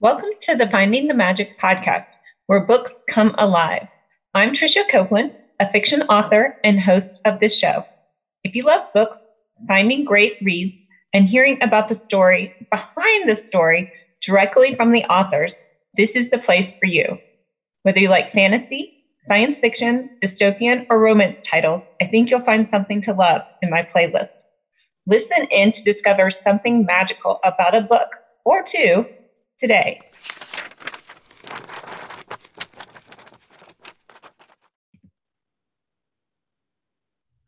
Welcome to the Finding the Magic podcast, where books come alive. I'm Tricia Copeland, a fiction author and host of this show. If you love books, finding great reads, and hearing about the story behind the story directly from the authors, this is the place for you. Whether you like fantasy, science fiction, dystopian, or romance titles, I think you'll find something to love in my playlist. Listen in to discover something magical about a book or two today.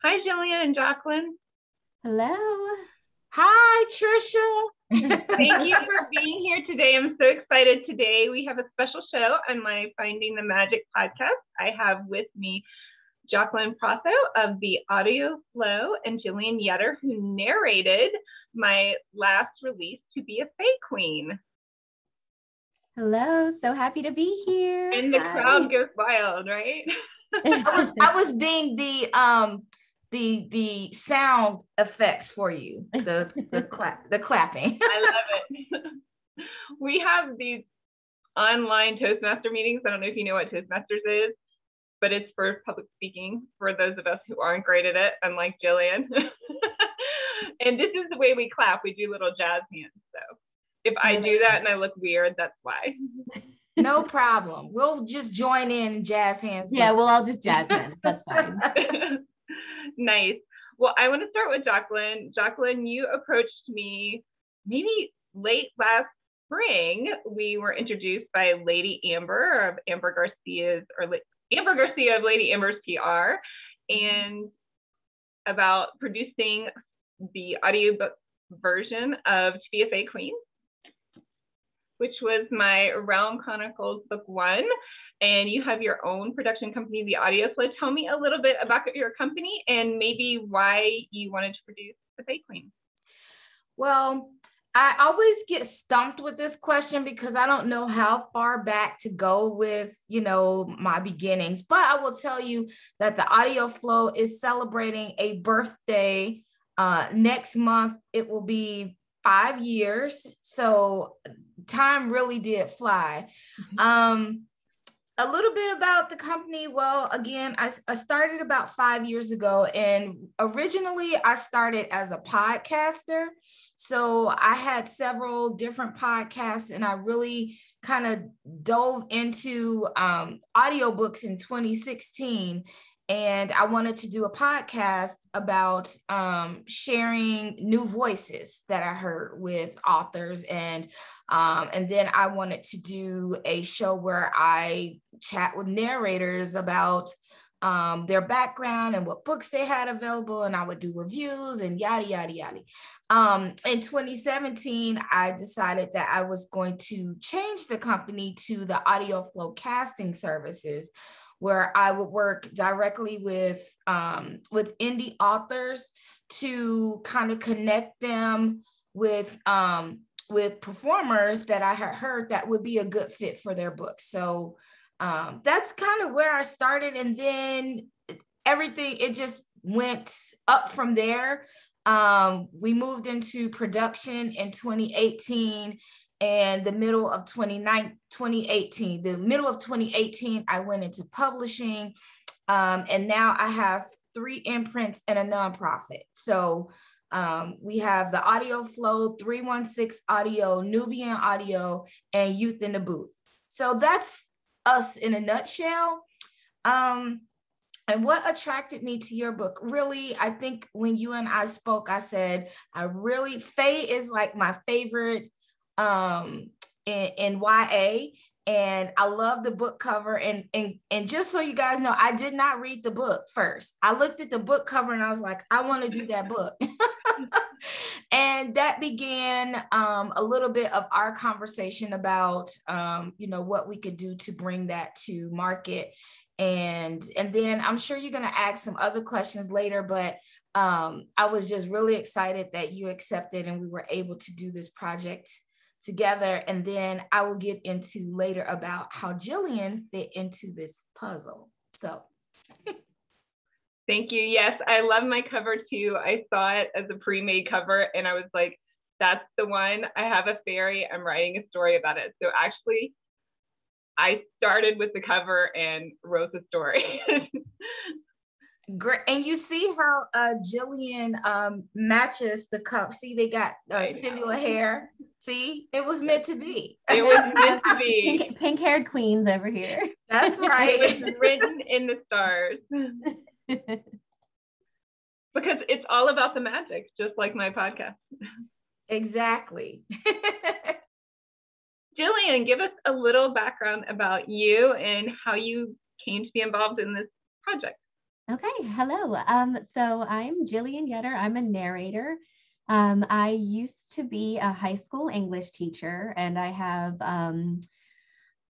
Hi, Jillian and Jacqueline. Hello. Hi, Tricia. Thank you for being here today. I'm so excited today. We have a special show on my Finding the Magic podcast. I have with me Jacqueline Prasso of the Audio Flow and Jillian Yetter, who narrated my last release, To Be a Fae Queen. Hello, so happy to be here. And the Hi. crowd goes wild, right? I was I was being the um the the sound effects for you, the the clap the clapping. I love it. we have these online Toastmaster meetings. I don't know if you know what Toastmasters is, but it's for public speaking for those of us who aren't great at it, unlike Jillian. and this is the way we clap. We do little jazz hands. So if I do that mm. and I look weird, that's why. no problem. We'll just join in jazz hands. Yeah, we'll all just jazz hands. That's fine. nice. Well, I want to start with Jacqueline. Jacqueline, you approached me maybe late last spring. We were introduced by Lady Amber of Amber Garcia's or Amber Garcia of Lady Amber's PR and about producing the audiobook version of To Be Queen which was my Realm Chronicles book one. And you have your own production company, The Audio Flow. Tell me a little bit about your company and maybe why you wanted to produce The Fae Queen. Well, I always get stumped with this question because I don't know how far back to go with, you know, my beginnings. But I will tell you that the Audio Flow is celebrating a birthday uh, next month. It will be five years. So time really did fly. Mm-hmm. Um, a little bit about the company. Well, again, I, I started about five years ago, and originally I started as a podcaster. So I had several different podcasts, and I really kind of dove into um, audiobooks in 2016 and I wanted to do a podcast about um, sharing new voices that I heard with authors, and um, and then I wanted to do a show where I chat with narrators about um, their background and what books they had available, and I would do reviews and yada yada yada. Um, in 2017, I decided that I was going to change the company to the Audio Flow Casting Services where I would work directly with um, with indie authors to kind of connect them with um, with performers that I had heard that would be a good fit for their book. So um, that's kind of where I started, and then everything it just went up from there. Um, we moved into production in 2018 and the middle of 2018 the middle of 2018 i went into publishing um, and now i have three imprints and a nonprofit. So um, we have the audio flow 316 audio nubian audio and youth in the booth. So that's us in a nutshell. Um, and what attracted me to your book really i think when you and i spoke i said i really Fae is like my favorite um, in, in YA and I love the book cover. And, and and just so you guys know, I did not read the book first. I looked at the book cover and I was like, I want to do that book. and that began um, a little bit of our conversation about um, you know what we could do to bring that to market. And and then I'm sure you're gonna ask some other questions later, but um, I was just really excited that you accepted and we were able to do this project together. And then I will get into later about how Jillian fit into this puzzle. So. Thank you. Yes, I love my cover too. I saw it as a pre made cover and I was like, That's the one. I have a fairy. I'm writing a story about it. So actually, I started with the cover and wrote the story. Great. And you see how uh Jillian um matches the cup. See, they got uh, similar hair. See, it was meant to be. It was meant to be. Pink, pink haired queens over here. That's right. it was written in the stars. because it's all about the magic, just like my podcast. Exactly. Jillian, give us a little background about you and how you came to be involved in this project. Okay, hello. Um, so I'm Jillian Yetter. I'm a narrator. Um, I used to be a high school English teacher, and I have um,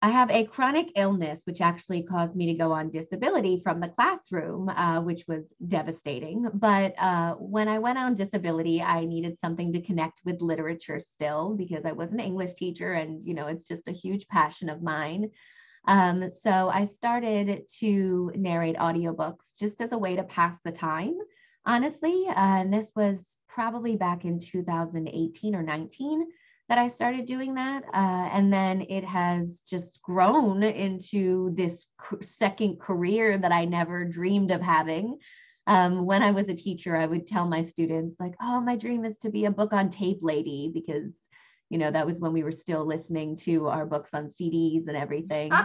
I have a chronic illness, which actually caused me to go on disability from the classroom, uh, which was devastating. But uh, when I went on disability, I needed something to connect with literature still because I was an English teacher, and you know it's just a huge passion of mine. Um, so I started to narrate audiobooks just as a way to pass the time, honestly. Uh, and this was probably back in 2018 or 19 that I started doing that. Uh, and then it has just grown into this second career that I never dreamed of having. Um, when I was a teacher, I would tell my students, like, oh, my dream is to be a book on tape lady because you know that was when we were still listening to our books on CDs and everything.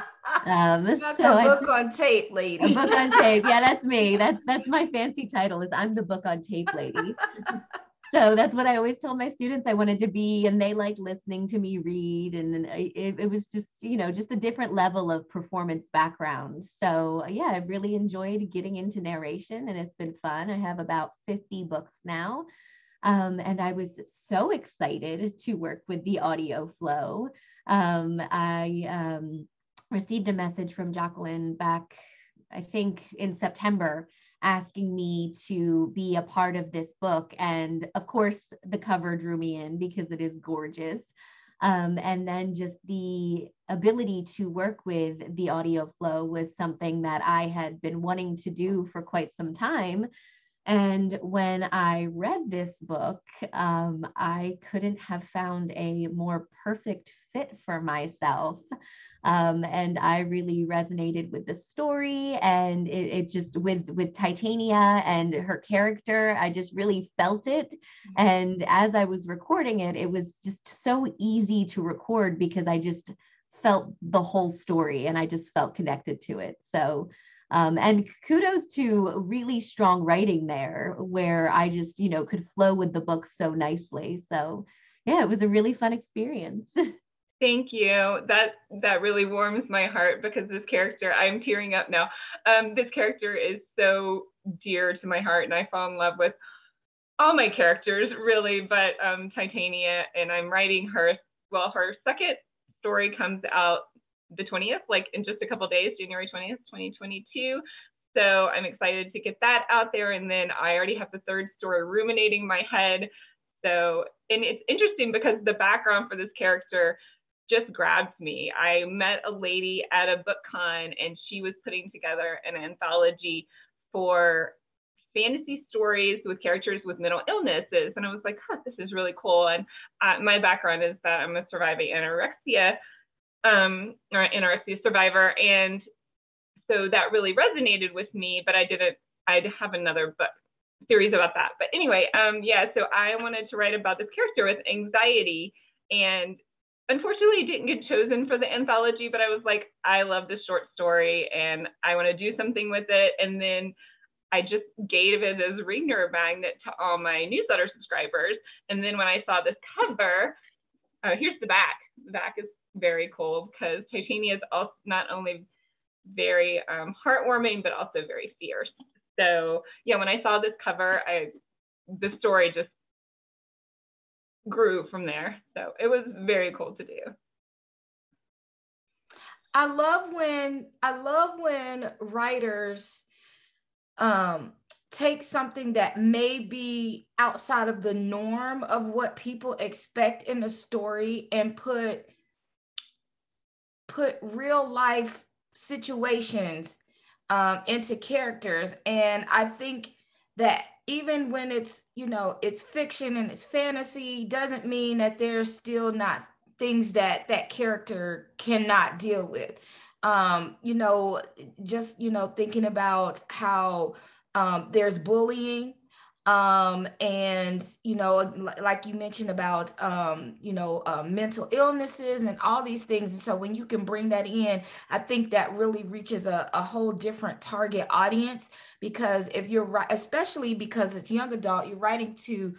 Um, Not so the book I, on tape lady. A book on tape. Yeah, that's me. That's that's my fancy title. Is I'm the book on tape lady. so that's what I always told my students I wanted to be, and they like listening to me read, and it, it was just you know just a different level of performance background. So yeah, I've really enjoyed getting into narration, and it's been fun. I have about 50 books now. Um, and I was so excited to work with the audio flow. Um, I um, received a message from Jacqueline back, I think in September, asking me to be a part of this book. And of course, the cover drew me in because it is gorgeous. Um, and then just the ability to work with the audio flow was something that I had been wanting to do for quite some time and when I read this book, um, I couldn't have found a more perfect fit for myself. Um, and I really resonated with the story and it, it, just with with Titania and her character, I just really felt it. And as I was recording it, it was just so easy to record because I just felt the whole story and I just felt connected to it. So um, and kudos to really strong writing there, where I just, you know, could flow with the book so nicely. So, yeah, it was a really fun experience. Thank you. That that really warms my heart because this character, I'm tearing up now. Um, this character is so dear to my heart, and I fall in love with all my characters really. But um, Titania, and I'm writing her. Well, her second story comes out the 20th, like in just a couple days, January 20th, 2022. So I'm excited to get that out there. And then I already have the third story ruminating my head. So, and it's interesting because the background for this character just grabs me. I met a lady at a book con and she was putting together an anthology for fantasy stories with characters with mental illnesses. And I was like, huh, this is really cool. And uh, my background is that I'm a surviving anorexia um, or anorexia survivor. And so that really resonated with me, but I didn't, I'd have another book series about that. But anyway, um, yeah, so I wanted to write about this character with anxiety and unfortunately didn't get chosen for the anthology, but I was like, I love this short story and I want to do something with it. And then I just gave it as a reader magnet to all my newsletter subscribers. And then when I saw this cover, uh, here's the back. The back is very cool because Titania is also not only very um, heartwarming but also very fierce. So yeah, when I saw this cover, I the story just grew from there. So it was very cool to do. I love when I love when writers um take something that may be outside of the norm of what people expect in a story and put put real life situations um, into characters. And I think that even when it's you know it's fiction and it's fantasy doesn't mean that there's still not things that that character cannot deal with um you know just you know thinking about how um there's bullying um, and you know like you mentioned about um, you know uh, mental illnesses and all these things. And so when you can bring that in i think that really reaches a, a whole different target audience because if you're right especially because it's young adult you're writing to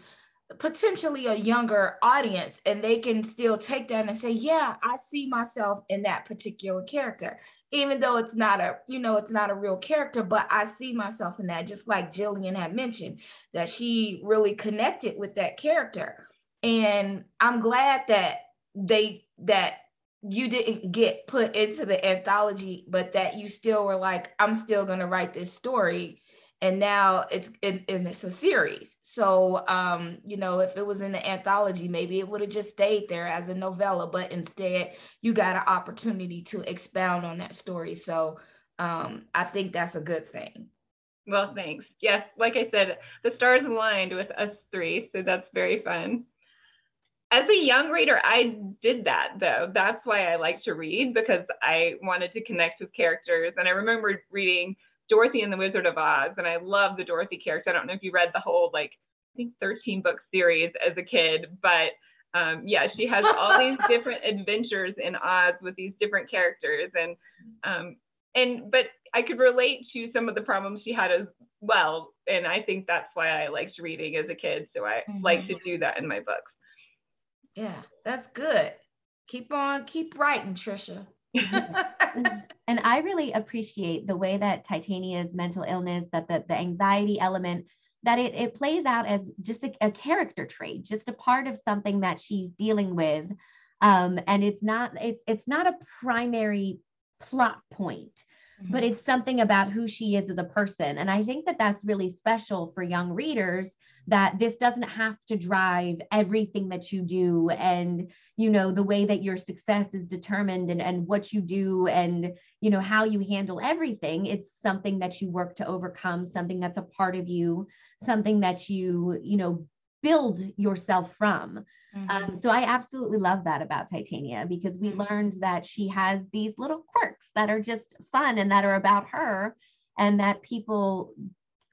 potentially a younger audience and they can still take that and say yeah i see myself in that particular character even though it's not a you know it's not a real character but i see myself in that just like jillian had mentioned that she really connected with that character. And i'm glad that they that you didn't get put into the anthology but that you still were like i'm still going to write this story and now it's it, it's a series so um you know if it was in the anthology maybe it would have just stayed there as a novella but instead you got an opportunity to expound on that story so um i think that's a good thing well thanks yes like i said the stars aligned with us three so that's very fun as a young reader, I did that though. That's why I like to read because I wanted to connect with characters. And I remember reading Dorothy and the Wizard of Oz, and I love the Dorothy character. I don't know if you read the whole like I think 13 book series as a kid, but um, yeah, she has all these different adventures in Oz with these different characters, and um, and but I could relate to some of the problems she had as well, and I think that's why I liked reading as a kid. So I mm-hmm. like to do that in my books. Yeah, that's good. Keep on, keep writing, Trisha. and I really appreciate the way that Titania's mental illness, that the, the anxiety element, that it, it plays out as just a, a character trait, just a part of something that she's dealing with. Um, and it's not it's it's not a primary plot point mm-hmm. but it's something about who she is as a person and i think that that's really special for young readers that this doesn't have to drive everything that you do and you know the way that your success is determined and, and what you do and you know how you handle everything it's something that you work to overcome something that's a part of you something that you you know build yourself from. Mm-hmm. Um, so I absolutely love that about Titania because we mm-hmm. learned that she has these little quirks that are just fun and that are about her, and that people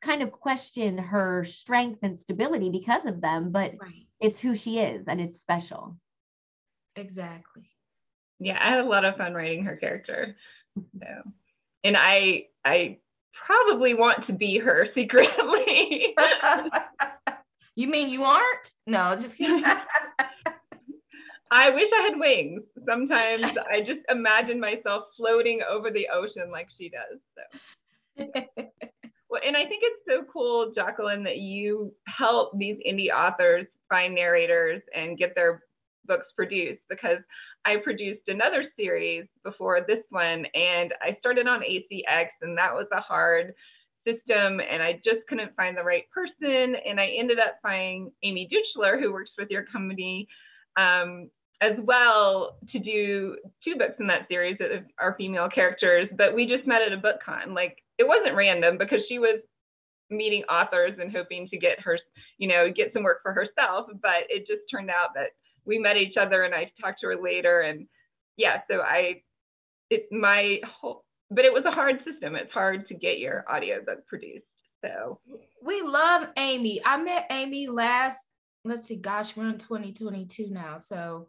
kind of question her strength and stability because of them, but right. it's who she is and it's special. Exactly. Yeah, I had a lot of fun writing her character. So, and I I probably want to be her secretly. You mean you aren't? No, just kidding. I wish I had wings. Sometimes I just imagine myself floating over the ocean like she does. So. well, and I think it's so cool, Jacqueline, that you help these indie authors find narrators and get their books produced because I produced another series before this one and I started on ACX and that was a hard system and I just couldn't find the right person. And I ended up finding Amy Duchler, who works with your company um, as well, to do two books in that series that are female characters. But we just met at a book con. Like it wasn't random because she was meeting authors and hoping to get her, you know, get some work for herself. But it just turned out that we met each other and I talked to her later. And yeah, so I, it, my whole, but it was a hard system. It's hard to get your audiobook produced. So we love Amy. I met Amy last, let's see, gosh, we're in 2022 now. So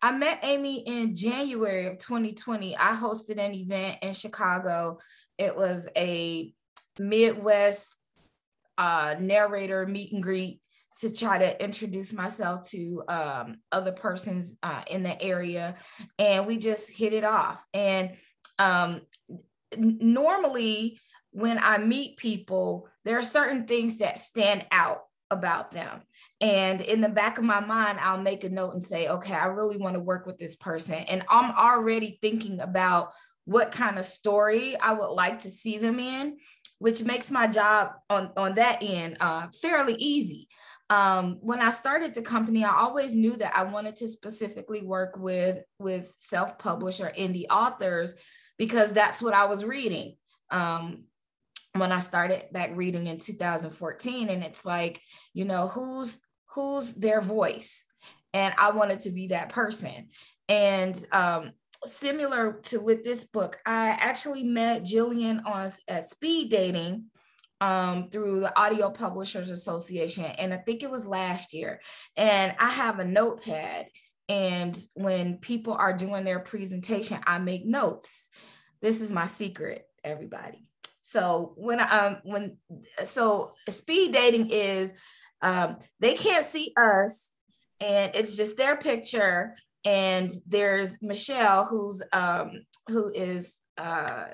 I met Amy in January of 2020. I hosted an event in Chicago. It was a Midwest uh, narrator meet and greet to try to introduce myself to um, other persons uh, in the area. And we just hit it off. And um, normally when I meet people, there are certain things that stand out about them. And in the back of my mind, I'll make a note and say, okay, I really want to work with this person. And I'm already thinking about what kind of story I would like to see them in, which makes my job on, on that end uh, fairly easy. Um, when I started the company, I always knew that I wanted to specifically work with, with self-published indie authors because that's what I was reading. Um, when I started back reading in 2014 and it's like, you know, who's who's their voice? And I wanted to be that person. And um, similar to with this book, I actually met Jillian on at speed dating um, through the Audio Publishers Association, and I think it was last year. And I have a notepad, and when people are doing their presentation, I make notes. This is my secret, everybody. So when um when so speed dating is um they can't see us and it's just their picture and there's Michelle who's um who is uh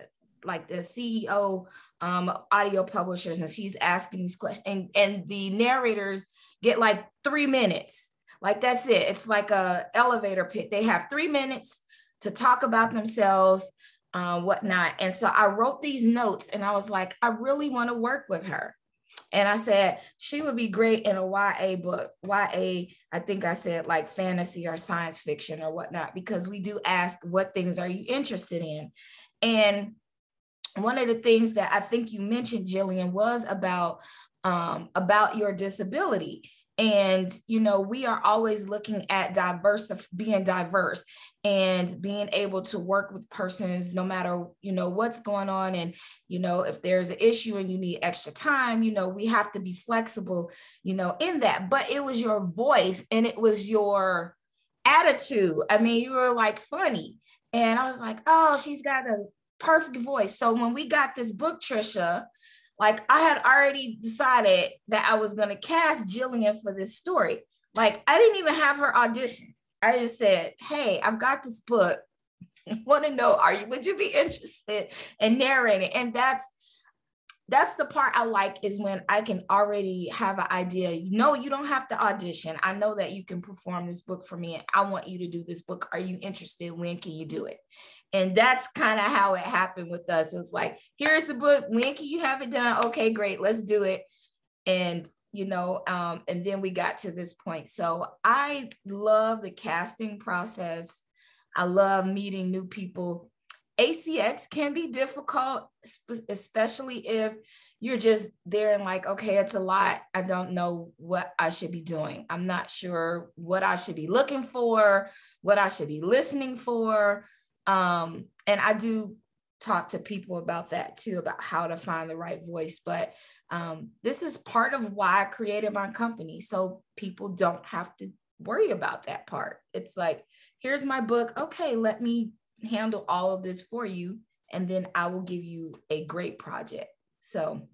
like the CEO um audio publishers and she's asking these questions and and the narrators get like 3 minutes like that's it it's like a elevator pit they have 3 minutes to talk about themselves uh, whatnot. And so I wrote these notes and I was like, I really want to work with her. And I said, she would be great in a YA book. YA, I think I said like fantasy or science fiction or whatnot, because we do ask, what things are you interested in? And one of the things that I think you mentioned, Jillian, was about um, about your disability and you know we are always looking at diverse being diverse and being able to work with persons no matter you know what's going on. And you know if there's an issue and you need extra time you know we have to be flexible you know in that. But it was your voice and it was your attitude. I mean you were like funny. And i was like oh she's got a perfect voice. So when we got this book trisha like I had already decided that I was going to cast Jillian for this story. Like I didn't even have her audition. I just said, "Hey, I've got this book. Want to know? Are you? Would you be interested in narrating?" And that's that's the part I like is when I can already have an idea. No, you don't have to audition. I know that you can perform this book for me, and I want you to do this book. Are you interested? When can you do it? And that's kind of how it happened with us. It's like, here's the book. When can you have it done? Okay, great. Let's do it. And, you know, um, and then we got to this point. So I love the casting process. I love meeting new people. ACX can be difficult, especially if you're just there and like, okay, it's a lot. I don't know what I should be doing. I'm not sure what I should be looking for, what I should be listening for. Um, and I do talk to people about that too, about how to find the right voice. But um, this is part of why I created my company. So people don't have to worry about that part. It's like, here's my book. Okay, let me handle all of this for you. And then I will give you a great project. So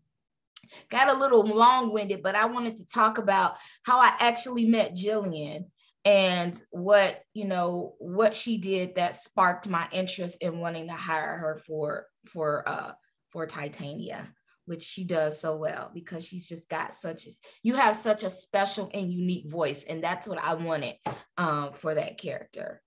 got a little long-winded, but I wanted to talk about how I actually met Jillian and what you know what she did that sparked my interest in wanting to hire her for for uh for titania which she does so well because she's just got such a, you have such a special and unique voice and that's what i wanted um, for that character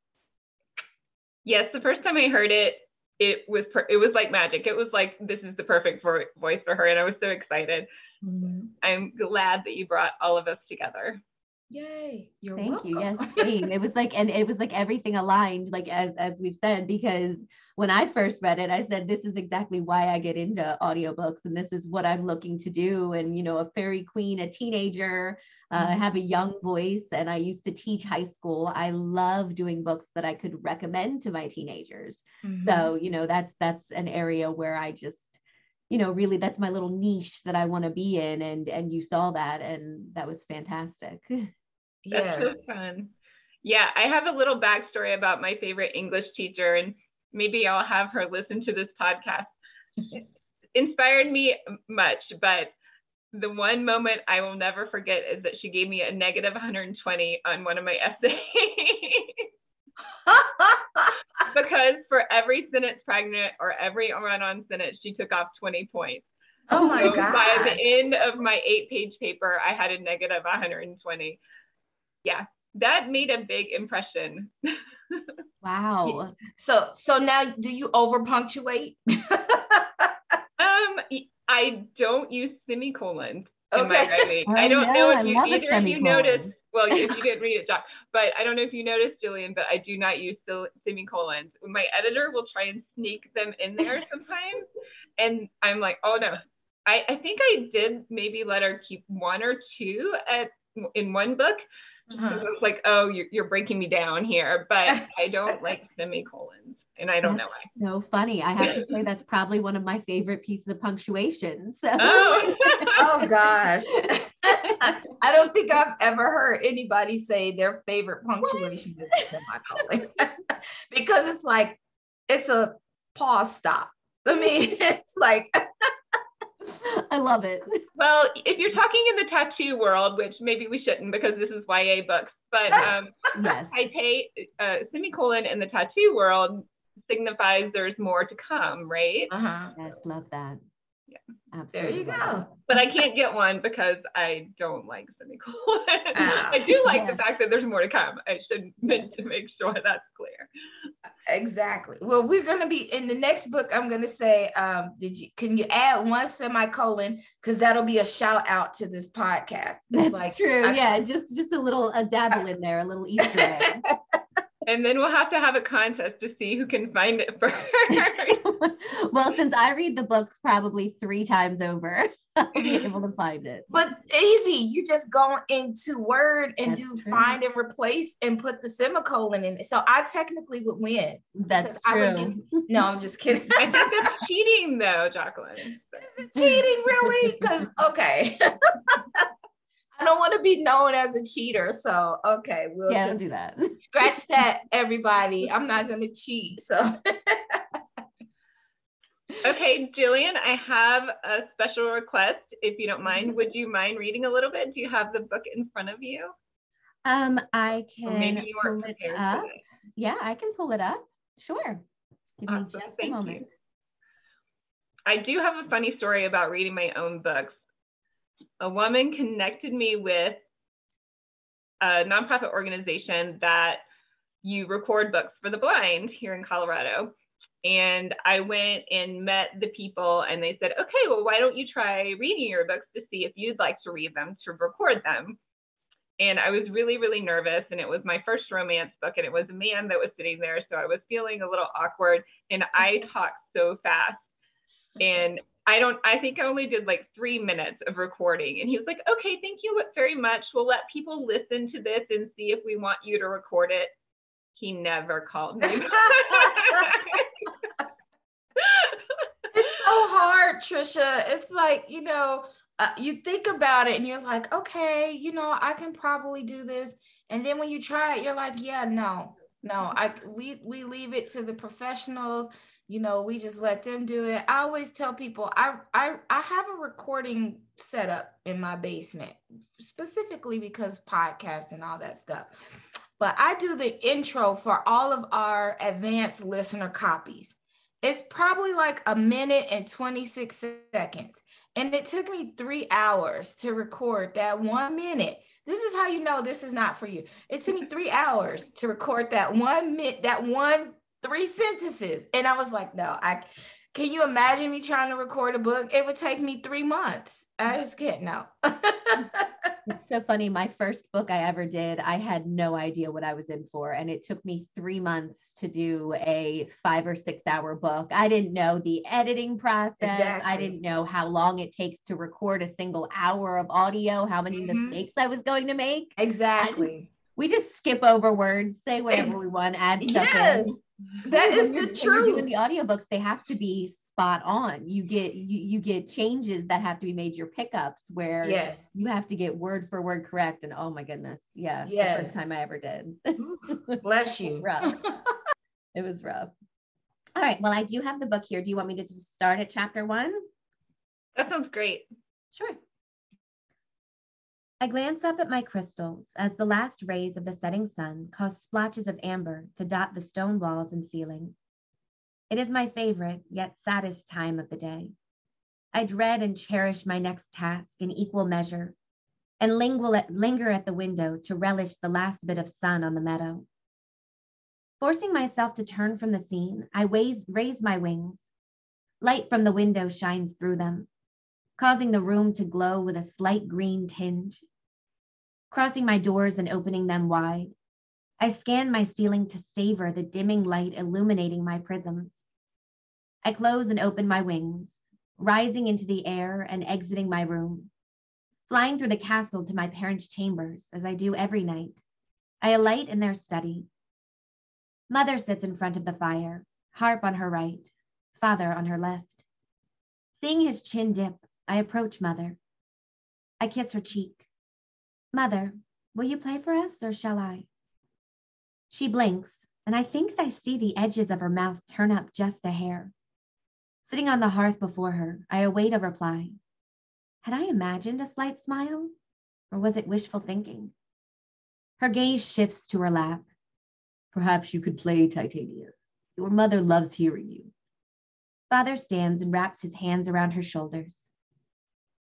yes the first time i heard it it was per- it was like magic it was like this is the perfect vo- voice for her and i was so excited mm-hmm. i'm glad that you brought all of us together Yay. You're Thank welcome. you. Yes, same. it was like, and it was like everything aligned, like as as we've said, because when I first read it, I said, this is exactly why I get into audiobooks and this is what I'm looking to do. And, you know, a fairy queen, a teenager, uh, mm-hmm. have a young voice. And I used to teach high school. I love doing books that I could recommend to my teenagers. Mm-hmm. So, you know, that's that's an area where I just you know really that's my little niche that i want to be in and and you saw that and that was fantastic That's so fun. Yeah, I have a little backstory about my favorite English teacher, and maybe I'll have her listen to this podcast. Inspired me much, but the one moment I will never forget is that she gave me a negative 120 on one of my essays. because for every sentence pregnant or every run on sentence, she took off 20 points. Oh my so God. By the end of my eight page paper, I had a negative 120 yeah, that made a big impression. wow. So so now do you over punctuate? I don't use semicolons okay. in my writing. Oh, I don't no, know if you either of you noticed. Well, if you didn't read it, Jock, but I don't know if you noticed, Jillian, but I do not use semicolons. My editor will try and sneak them in there sometimes, and I'm like, oh no, I, I think I did maybe let her keep one or two at in one book. Uh-huh. I was like, oh, you're, you're breaking me down here, but I don't like semicolons and I don't that's know why. So funny. I have to say that's probably one of my favorite pieces of punctuation. So. Oh, oh gosh. I don't think I've ever heard anybody say their favorite punctuation is a semicolon because it's like it's a pause stop. I mean, it's like I love it. Well, if you're talking in the tattoo world, which maybe we shouldn't because this is YA books, but um, yes. I take uh, semicolon in the tattoo world signifies there's more to come, right? Uh-huh. Yes, love that. Yeah. Absolutely. There you go. But I can't get one because I don't like semicolon. Ah. I do like yeah. the fact that there's more to come. I should meant to make sure that's clear. Exactly. Well, we're gonna be in the next book. I'm gonna say, um, did you can you add one semicolon because that'll be a shout out to this podcast. That's like, true. I, yeah, just just a little a dabble in there, a little Easter egg. and then we'll have to have a contest to see who can find it first. well, since I read the books probably three times over, I'll be able to find it. But easy, you just go into Word and That's do true. find and replace and put the semicolon in it. So I technically would win. That's true. Get, no, I'm just kidding. I think that's cheating, though, Jacqueline. cheating, really? Because okay. I don't want to be known as a cheater. So okay, we'll yeah, just do that. scratch that, everybody. I'm not gonna cheat. So okay, Jillian, I have a special request. If you don't mind, would you mind reading a little bit? Do you have the book in front of you? Um, I can maybe you pull it up. Yeah, I can pull it up. Sure. Give awesome. me just Thank a moment. You. I do have a funny story about reading my own books a woman connected me with a nonprofit organization that you record books for the blind here in Colorado. And I went and met the people, and they said, okay, well, why don't you try reading your books to see if you'd like to read them to record them? And I was really, really nervous. And it was my first romance book, and it was a man that was sitting there. So I was feeling a little awkward. And I talked so fast. And I don't, I think I only did like three minutes of recording. And he was like, okay, thank you very much. We'll let people listen to this and see if we want you to record it. He never called me. it's so hard, Trisha. It's like, you know, uh, you think about it and you're like, okay, you know, I can probably do this. And then when you try it, you're like, yeah, no, no, I we we leave it to the professionals you know we just let them do it. I always tell people i i, I have a recording setup in my basement specifically because podcast and all that stuff. But i do the intro for all of our advanced listener copies. It's probably like a minute and 26 seconds and it took me three hours to record that one minute. This is how you know this is not for you. It took me three hours to record that one minute, that one three sentences. And I was like, no, I can you imagine me trying to record a book? It would take me three months. I just can't no. it's so funny. My first book I ever did, I had no idea what I was in for. And it took me three months to do a five or six hour book. I didn't know the editing process. Exactly. I didn't know how long it takes to record a single hour of audio, how many mm-hmm. mistakes I was going to make. Exactly. we just skip over words, say whatever we want, add stuff yes. in. That is the truth. In the audiobooks, they have to be spot on. You get you you get changes that have to be made your pickups where yes you have to get word for word correct. And oh my goodness, yeah, yes. the first time I ever did. Bless you. rough. it was rough. All right. Well, I do have the book here. Do you want me to just start at chapter one? That sounds great. Sure. I glance up at my crystals as the last rays of the setting sun cause splotches of amber to dot the stone walls and ceiling. It is my favorite, yet saddest time of the day. I dread and cherish my next task in equal measure and linger at the window to relish the last bit of sun on the meadow. Forcing myself to turn from the scene, I raise my wings. Light from the window shines through them, causing the room to glow with a slight green tinge crossing my doors and opening them wide. I scan my ceiling to savor the dimming light illuminating my prisms. I close and open my wings, rising into the air and exiting my room, flying through the castle to my parents' chambers, as I do every night. I alight in their study. Mother sits in front of the fire, harp on her right, father on her left. Seeing his chin dip, I approach mother. I kiss her cheek. Mother, will you play for us or shall I? She blinks, and I think I see the edges of her mouth turn up just a hair. Sitting on the hearth before her, I await a reply. Had I imagined a slight smile, or was it wishful thinking? Her gaze shifts to her lap. Perhaps you could play, Titania. Your mother loves hearing you. Father stands and wraps his hands around her shoulders.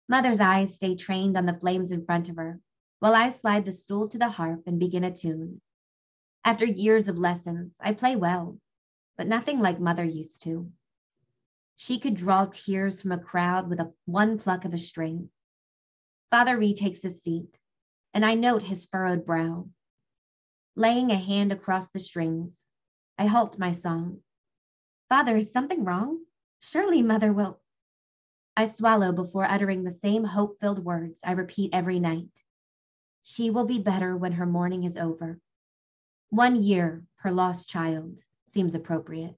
Mother's eyes stay trained on the flames in front of her, while I slide the stool to the harp and begin a tune. After years of lessons, I play well, but nothing like mother used to. She could draw tears from a crowd with a one pluck of a string. Father retakes his seat, and I note his furrowed brow. Laying a hand across the strings, I halt my song. Father, is something wrong? Surely mother will. I swallow before uttering the same hope filled words I repeat every night. She will be better when her mourning is over. One year per lost child seems appropriate.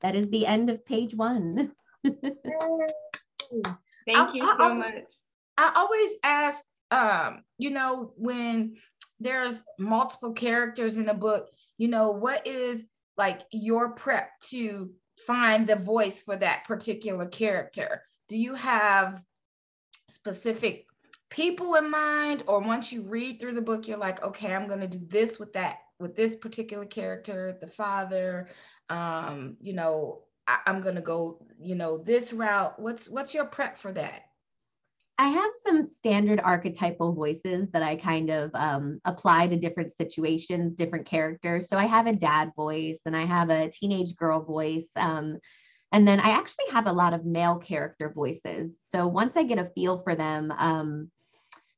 That is the end of page one. Thank I- you I- so I- much. I always ask, um, you know, when there's multiple characters in a book, you know, what is like your prep to find the voice for that particular character? Do you have specific people in mind, or once you read through the book, you're like, okay, I'm going to do this with that, with this particular character, the father, um, you know, I, I'm going to go, you know, this route. What's what's your prep for that? I have some standard archetypal voices that I kind of um, apply to different situations, different characters. So I have a dad voice and I have a teenage girl voice. Um, and then I actually have a lot of male character voices. So once I get a feel for them, um,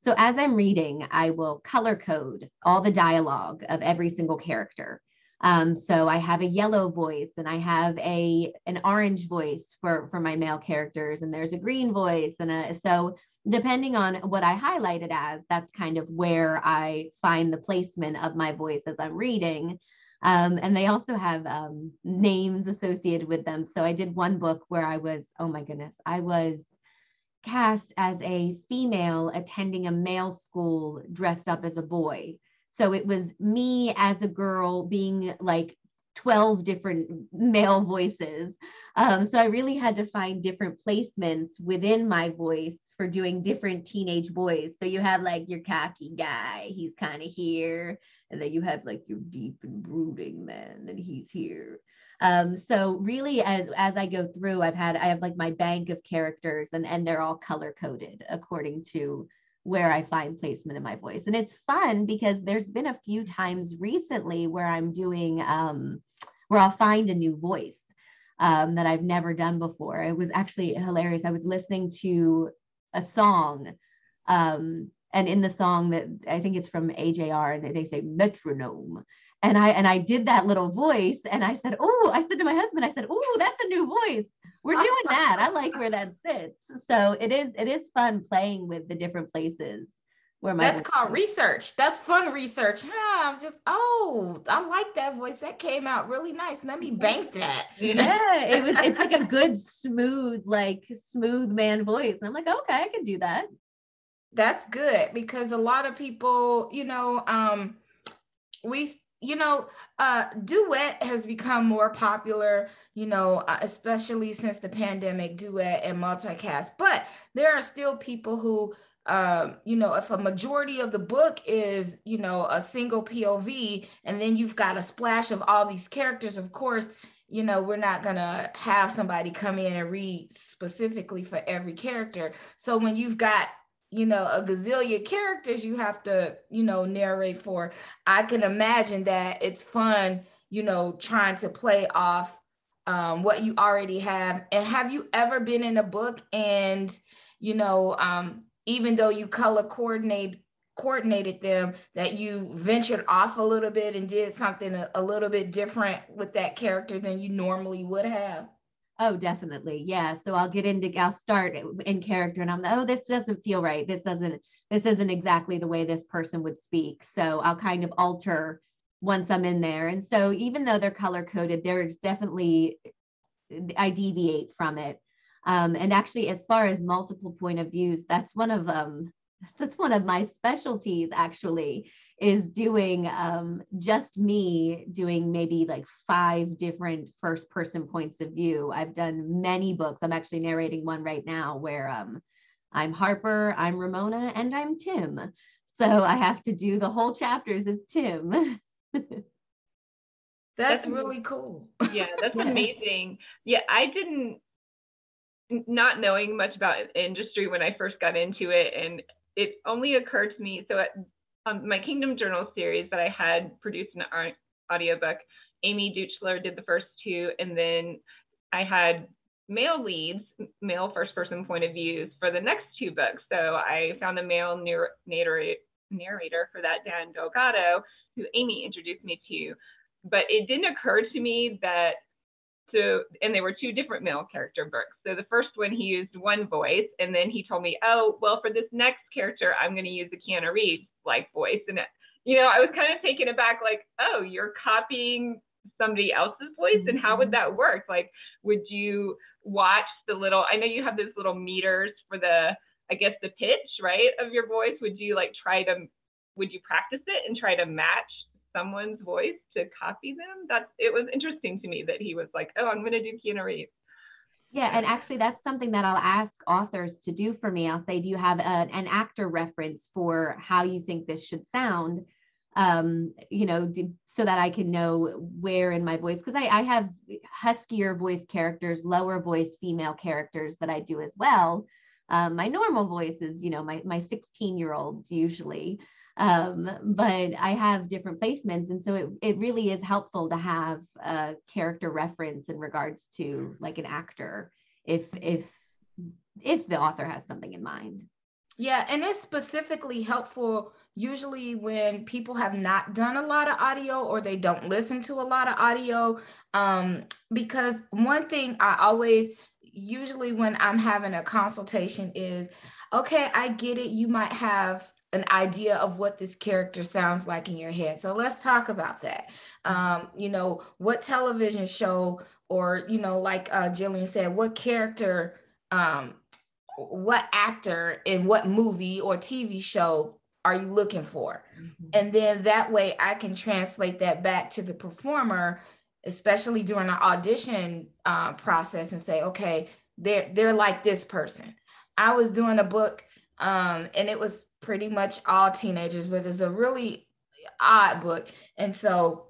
so as I'm reading, I will color code all the dialogue of every single character. Um, so I have a yellow voice and I have a an orange voice for for my male characters, and there's a green voice and a so depending on what I highlighted as, that's kind of where I find the placement of my voice as I'm reading. Um, and they also have um, names associated with them. So I did one book where I was, oh my goodness, I was cast as a female attending a male school dressed up as a boy. So it was me as a girl being like 12 different male voices. Um, so I really had to find different placements within my voice for doing different teenage boys. So you have like your cocky guy, he's kind of here. And then you have like your deep and brooding man, and he's here. Um, so really as as I go through, I've had I have like my bank of characters and and they're all color coded according to where I find placement in my voice. And it's fun because there's been a few times recently where I'm doing um where I'll find a new voice um, that I've never done before. It was actually hilarious. I was listening to a song um, and in the song that I think it's from AJR and they say metronome and I and I did that little voice and I said oh I said to my husband I said oh that's a new voice we're doing that I like where that sits so it is it is fun playing with the different places where my That's called is. research. That's fun research. Huh? I'm just, oh, I like that voice. That came out really nice. Let me bank that. yeah it was it's like a good smooth like smooth man voice and I'm like okay I can do that That's good because a lot of people, you know, um, we, you know, uh, duet has become more popular, you know, uh, especially since the pandemic, duet and multicast. But there are still people who, um, you know, if a majority of the book is, you know, a single POV, and then you've got a splash of all these characters, of course, you know, we're not gonna have somebody come in and read specifically for every character. So when you've got you know a gazillion characters you have to you know narrate for. I can imagine that it's fun you know trying to play off um, what you already have. And have you ever been in a book and you know um, even though you color coordinate coordinated them that you ventured off a little bit and did something a, a little bit different with that character than you normally would have Oh, definitely. Yeah. So I'll get into, I'll start in character and I'm, like, oh, this doesn't feel right. This doesn't, this isn't exactly the way this person would speak. So I'll kind of alter once I'm in there. And so even though they're color coded, there's definitely, I deviate from it. Um, and actually, as far as multiple point of views, that's one of um, that's one of my specialties actually is doing um, just me doing maybe like five different first person points of view. I've done many books. I'm actually narrating one right now where um, I'm Harper, I'm Ramona, and I'm Tim. So I have to do the whole chapters as Tim. that's, that's, really cool. Yeah, that's yeah. amazing. Yeah, I didn't not knowing much about industry when I first got into it and it only occurred to me so at um, my Kingdom Journal series that I had produced an audiobook, Amy Duchler did the first two, and then I had male leads, male first person point of views for the next two books. So I found a male narrator, narrator for that, Dan Delgado, who Amy introduced me to. But it didn't occur to me that so and they were two different male character books. So the first one he used one voice and then he told me oh well for this next character i'm going to use a keanu reeves like voice. And you know i was kind of taken aback like oh you're copying somebody else's voice and how would mm-hmm. that work? Like would you watch the little i know you have those little meters for the i guess the pitch right of your voice. Would you like try to would you practice it and try to match someone's voice to copy them. That's it was interesting to me that he was like, oh, I'm going to do Keanu Reeves. Yeah, and actually, that's something that I'll ask authors to do for me. I'll say, do you have a, an actor reference for how you think this should sound? Um, you know, so that I can know where in my voice, because I, I have huskier voice characters, lower voice female characters that I do as well. Um, my normal voice is, you know, my my 16 year olds usually um, but I have different placements. And so it, it really is helpful to have a character reference in regards to like an actor if if if the author has something in mind. Yeah, and it's specifically helpful usually when people have not done a lot of audio or they don't listen to a lot of audio. Um, because one thing I always, usually when I'm having a consultation is, okay, I get it. You might have an idea of what this character sounds like in your head. So let's talk about that. Um, you know, what television show, or you know, like uh, Jillian said, what character, um, what actor in what movie or TV show are you looking for? Mm-hmm. And then that way I can translate that back to the performer, especially during the audition uh, process, and say, okay, they're they're like this person. I was doing a book um, and it was pretty much all teenagers, but it's a really odd book. And so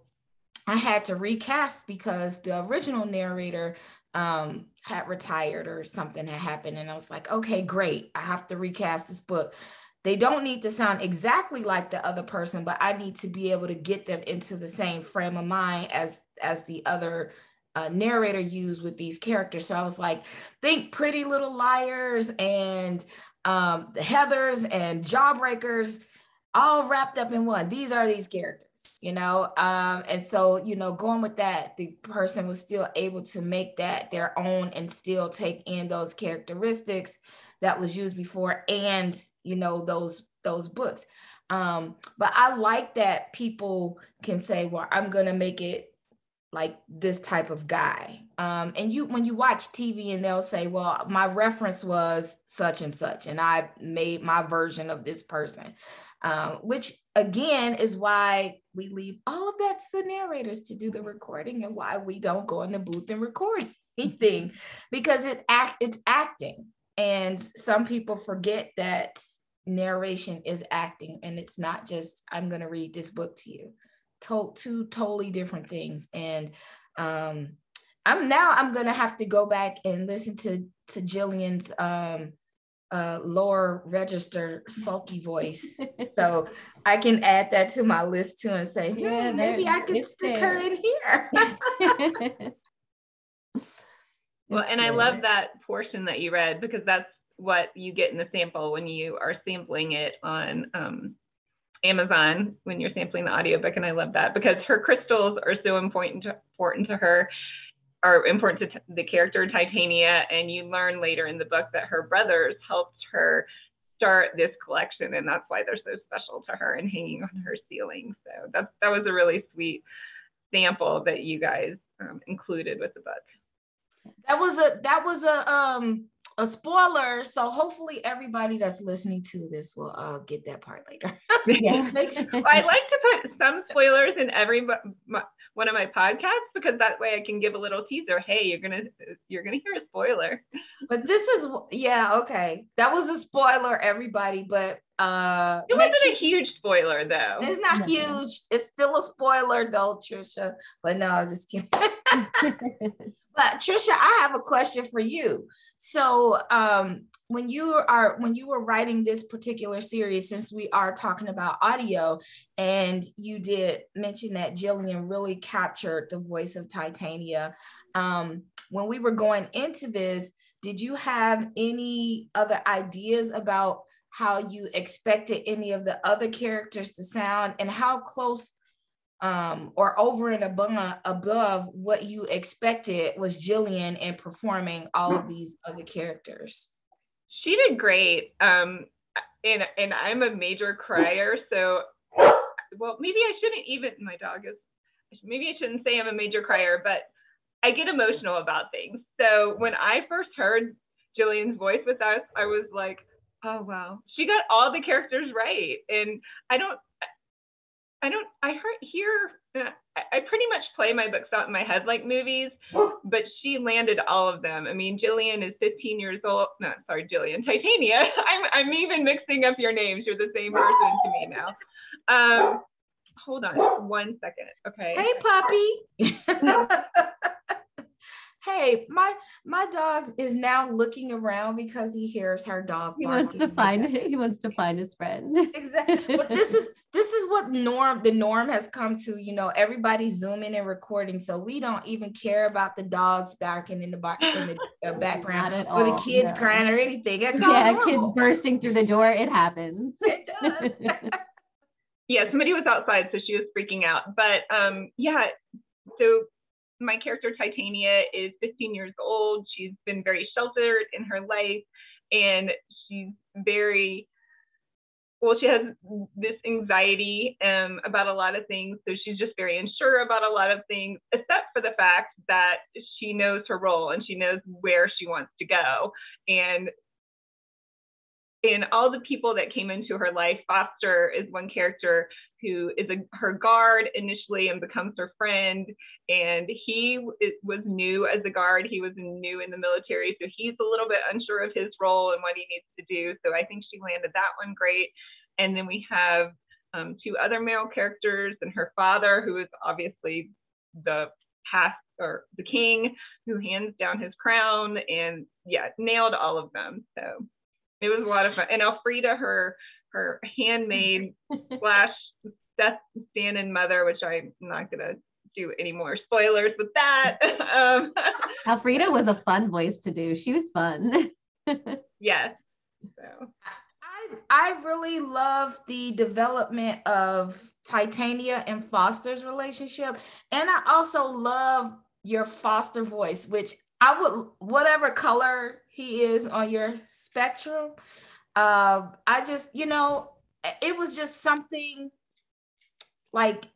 I had to recast because the original narrator um, had retired or something had happened. And I was like, okay, great. I have to recast this book. They don't need to sound exactly like the other person, but I need to be able to get them into the same frame of mind as as the other uh, narrator used with these characters. So I was like, think Pretty Little Liars and um, the Heathers and Jawbreakers, all wrapped up in one. These are these characters, you know. Um, and so, you know, going with that, the person was still able to make that their own and still take in those characteristics that was used before and you know those those books. Um, but I like that people can say, well, I'm gonna make it like this type of guy. Um, and you when you watch TV and they'll say, well, my reference was such and such, and I made my version of this person. Um, which again is why we leave all of that to the narrators to do the recording and why we don't go in the booth and record anything because it act it's acting. And some people forget that narration is acting and it's not just I'm going to read this book to you to- two totally different things. And um, I'm now I'm gonna have to go back and listen to to Jillian's um, uh, lower register sulky voice, so I can add that to my list too and say, yeah, hmm, maybe I could stick her in here. well, and I love that portion that you read because that's what you get in the sample when you are sampling it on um, Amazon when you're sampling the audiobook. And I love that because her crystals are so important to, important to her. are important to t- the character Titania, and you learn later in the book that her brothers helped her start this collection, and that's why they're so special to her and hanging on her ceiling. So that that was a really sweet sample that you guys um, included with the book. That was a that was a um a spoiler. So hopefully everybody that's listening to this will uh, get that part later. Yeah. well, I like to put some spoilers in every my, one of my podcasts because that way I can give a little teaser. Hey, you're gonna you're gonna hear a spoiler. But this is yeah okay. That was a spoiler, everybody. But uh, it wasn't sure, a huge spoiler though. It's not huge. It's still a spoiler though, Tricia. But no, I'm just kidding. but Tricia, I have a question for you. So um, when you are when you were writing this particular series, since we are talking about audio, and you did mention that Jillian really captured the voice of Titania. Um, when we were going into this, did you have any other ideas about how you expected any of the other characters to sound and how close um, or over and above, above what you expected was Jillian in performing all of these other characters? She did great. Um, and, and I'm a major crier. So, well, maybe I shouldn't even, my dog is, maybe I shouldn't say I'm a major crier, but I get emotional about things. So when I first heard Jillian's voice with us, I was like, oh wow, she got all the characters right. And I don't, I don't, I heard here, uh, I pretty much play my books out in my head like movies, but she landed all of them. I mean, Jillian is 15 years old. No, sorry, Jillian, Titania. I'm, I'm even mixing up your names. You're the same person to me now. Um, hold on one second. Okay. Hey, puppy. hey, my my dog is now looking around because he hears her dog. He wants to find he wants to find his friend. exactly. But this is this is what norm the norm has come to. You know, everybody zooming and recording, so we don't even care about the dogs barking in the bar in the uh, background or the kids no. crying or anything. It's yeah, kids bursting through the door. It happens. It does. yeah, somebody was outside, so she was freaking out. But um, yeah, so my character Titania is 15 years old. She's been very sheltered in her life and she's very well she has this anxiety um, about a lot of things so she's just very unsure about a lot of things except for the fact that she knows her role and she knows where she wants to go. And in all the people that came into her life, Foster is one character who is a, her guard initially and becomes her friend. And he was new as a guard. He was new in the military. So he's a little bit unsure of his role and what he needs to do. So I think she landed that one great. And then we have um, two other male characters and her father, who is obviously the past or the king who hands down his crown and yeah, nailed all of them. So it was a lot of fun. And Elfrida, her her handmaid slash Seth stand mother, which I'm not gonna do any more spoilers with that. um, Elfrida was a fun voice to do. She was fun. yes. So I I really love the development of Titania and Foster's relationship. And I also love your Foster voice, which I would whatever color he is on your spectrum. Uh, I just you know it was just something like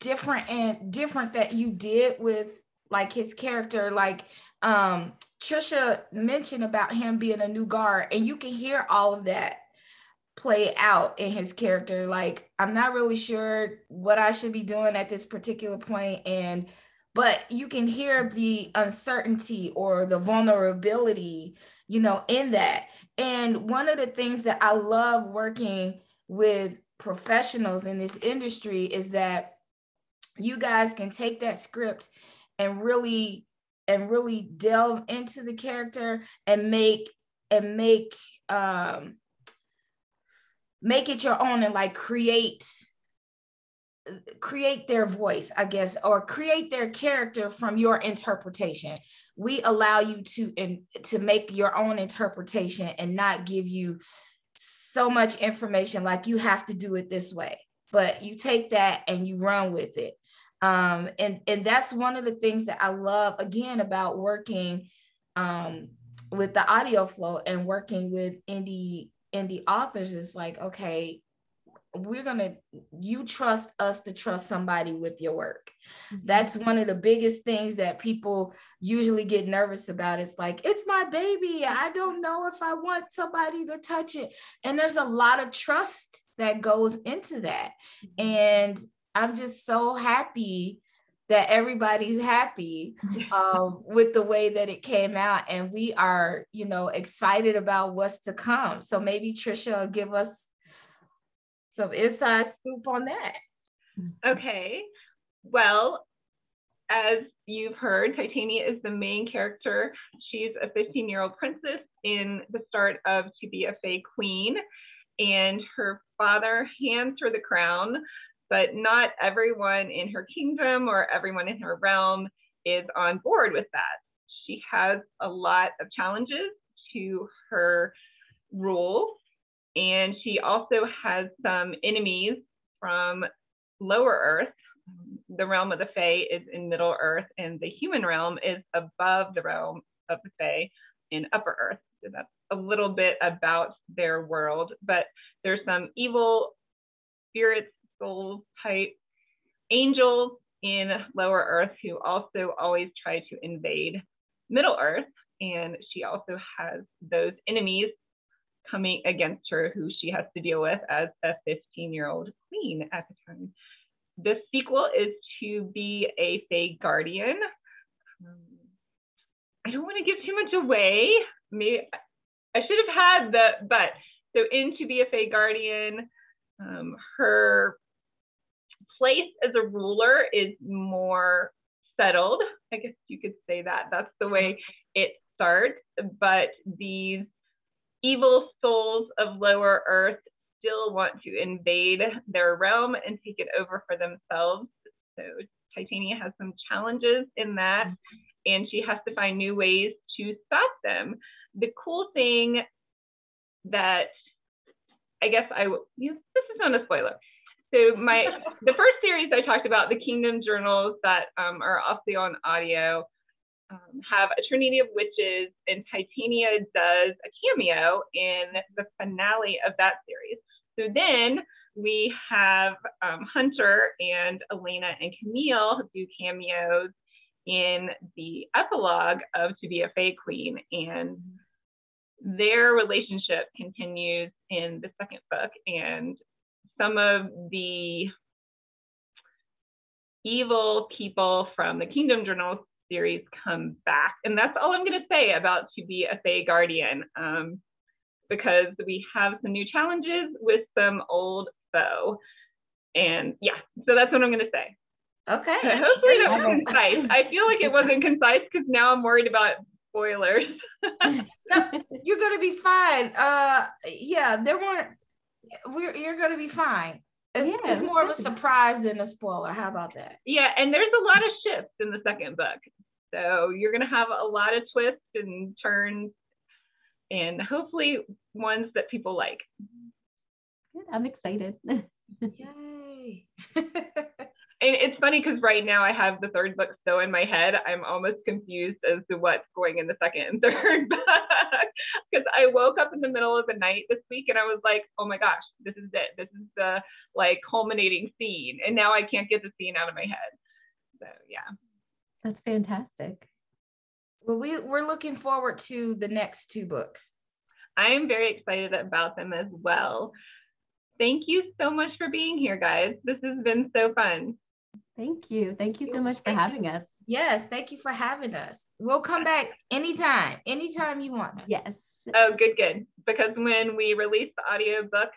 different and different that you did with like his character like um Tricia mentioned about him being a new guard and you can hear all of that play out in his character like I'm not really sure what I should be doing at this particular point and but you can hear the uncertainty or the vulnerability, you know, in that. And one of the things that I love working with professionals in this industry is that you guys can take that script and really and really delve into the character and make and make um make it your own and like create create their voice, I guess, or create their character from your interpretation. We allow you to in, to make your own interpretation and not give you so much information like you have to do it this way. But you take that and you run with it. Um, and, and that's one of the things that I love again about working um, with the audio flow and working with indie indie authors is like, okay, we're to you trust us to trust somebody with your work. Mm-hmm. that's one of the biggest things that people usually get nervous about. It's like it's my baby. I don't know if i want somebody to touch it. And there's a lot of trust that goes into that. Mm-hmm. and i'm just so happy that everybody's happy um, with the way that it came out. And we are you know excited about what's to come. So maybe tricia will give us some inside scoop on that. Okay. Well, as you've heard, Titania is the main character. She's a 15 year old princess in the start of To Be a Fae Queen, and her father hands her the crown, but not everyone in her kingdom or everyone in her realm is on board with that. She has a lot of challenges to her rule and she also has some enemies from lower Earth. The realm of the Fae is in Middle Earth, and the human realm is above the realm of the Fae in Upper Earth. So that's a little bit about their world. But there's some evil spirits, souls type angels in Lower Earth who also always try to invade Middle Earth. And she also has those enemies coming against her who she has to deal with as a 15 year old queen at the time. The sequel is to be a Fae Guardian. Um, I don't want to give too much away. Maybe I should have had the, but so in To Be a Fae Guardian, um, her place as a ruler is more settled. I guess you could say that. That's the way it starts. But these evil souls of lower earth still want to invade their realm and take it over for themselves. So Titania has some challenges in that, and she has to find new ways to stop them. The cool thing that I guess I you this is not a spoiler. So my the first series I talked about, the Kingdom Journals that um, are also on audio um, have a Trinity of Witches, and Titania does a cameo in the finale of that series. So then we have um, Hunter and Elena and Camille do cameos in the epilogue of To Be a Fae Queen, and their relationship continues in the second book, and some of the evil people from the Kingdom Journals series come back. And that's all I'm going to say about To Be a Fae Guardian, um, because we have some new challenges with some old foe. And yeah, so that's what I'm going to say. Okay. hopefully that was concise. I feel like it wasn't concise because now I'm worried about spoilers. no, you're going to be fine. Uh, yeah, there weren't. We're, you're going to be fine. It's, yeah, it's more of a surprise than a spoiler. How about that? Yeah, and there's a lot of shifts in the second book. So you're going to have a lot of twists and turns, and hopefully ones that people like. Good. I'm excited. Yay. And it's funny because right now I have the third book so in my head, I'm almost confused as to what's going in the second and third book. Because I woke up in the middle of the night this week and I was like, oh my gosh, this is it. This is the like culminating scene. And now I can't get the scene out of my head. So yeah. That's fantastic. Well, we, we're looking forward to the next two books. I'm very excited about them as well. Thank you so much for being here, guys. This has been so fun. Thank you. Thank you so much for thank having you. us. Yes, thank you for having us. We'll come back anytime, anytime you want us. Yes. Oh, good, good. Because when we release the audio book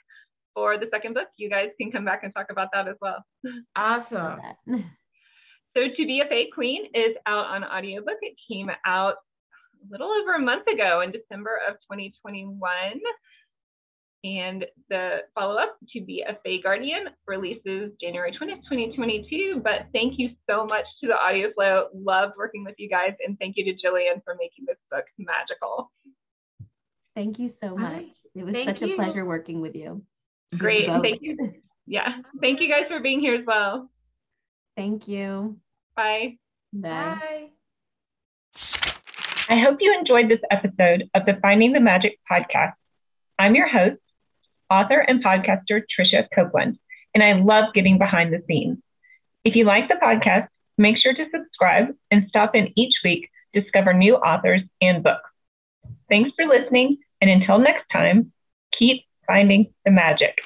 for the second book, you guys can come back and talk about that as well. Awesome. So To Be a Fae Queen is out on audiobook. It came out a little over a month ago in December of 2021. And the follow up to be a Fae Guardian releases January 20th, 2022. But thank you so much to the Audio Flow. Loved working with you guys. And thank you to Jillian for making this book magical. Thank you so much. It was thank such you. a pleasure working with you. Great. Thank you. Yeah. Thank you guys for being here as well. Thank you. Bye. Bye. Bye. I hope you enjoyed this episode of the Finding the Magic podcast. I'm your host, author and podcaster Tricia Copeland, and I love getting behind the scenes. If you like the podcast, make sure to subscribe and stop in each week to discover new authors and books. Thanks for listening, and until next time, keep finding the magic.